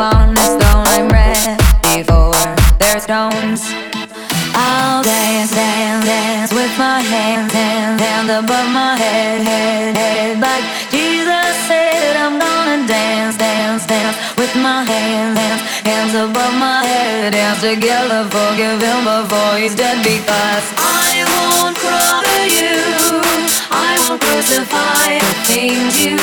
on a stone I'm ready for their stones. I'll dance, dance, dance with my hands, hand, hand above my head, head, head. But Jesus said I'm gonna dance, dance, dance with my hands, hands, hands above my head. Dance together, forgive him before he's dead because I won't cry you, I won't crucify the things you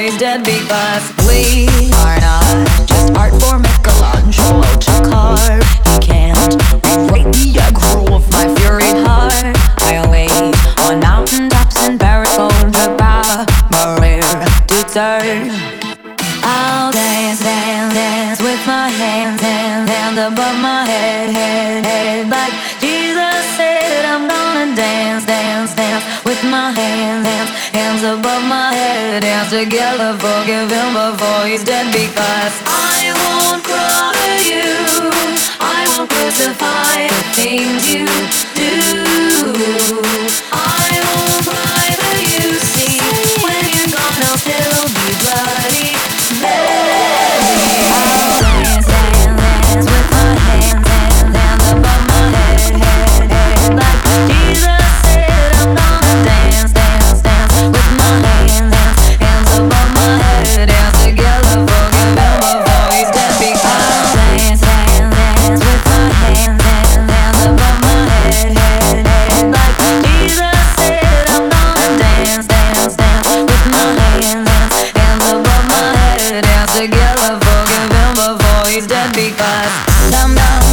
before he's dead. We are not just art for Michelangelo to carve. He can't rewrite the aggro of my fury heart. I wait on mountaintops in Paris, to power, Maria to turn. I'll dance, dance, dance with my hands, hands, hands above my head, head, head. Like Jesus said, I'm gonna dance, dance, dance with my hands, hands, above my head. hands together, forgive him before he's dead. Because I won't cry you, I won't crucify the things you. down, down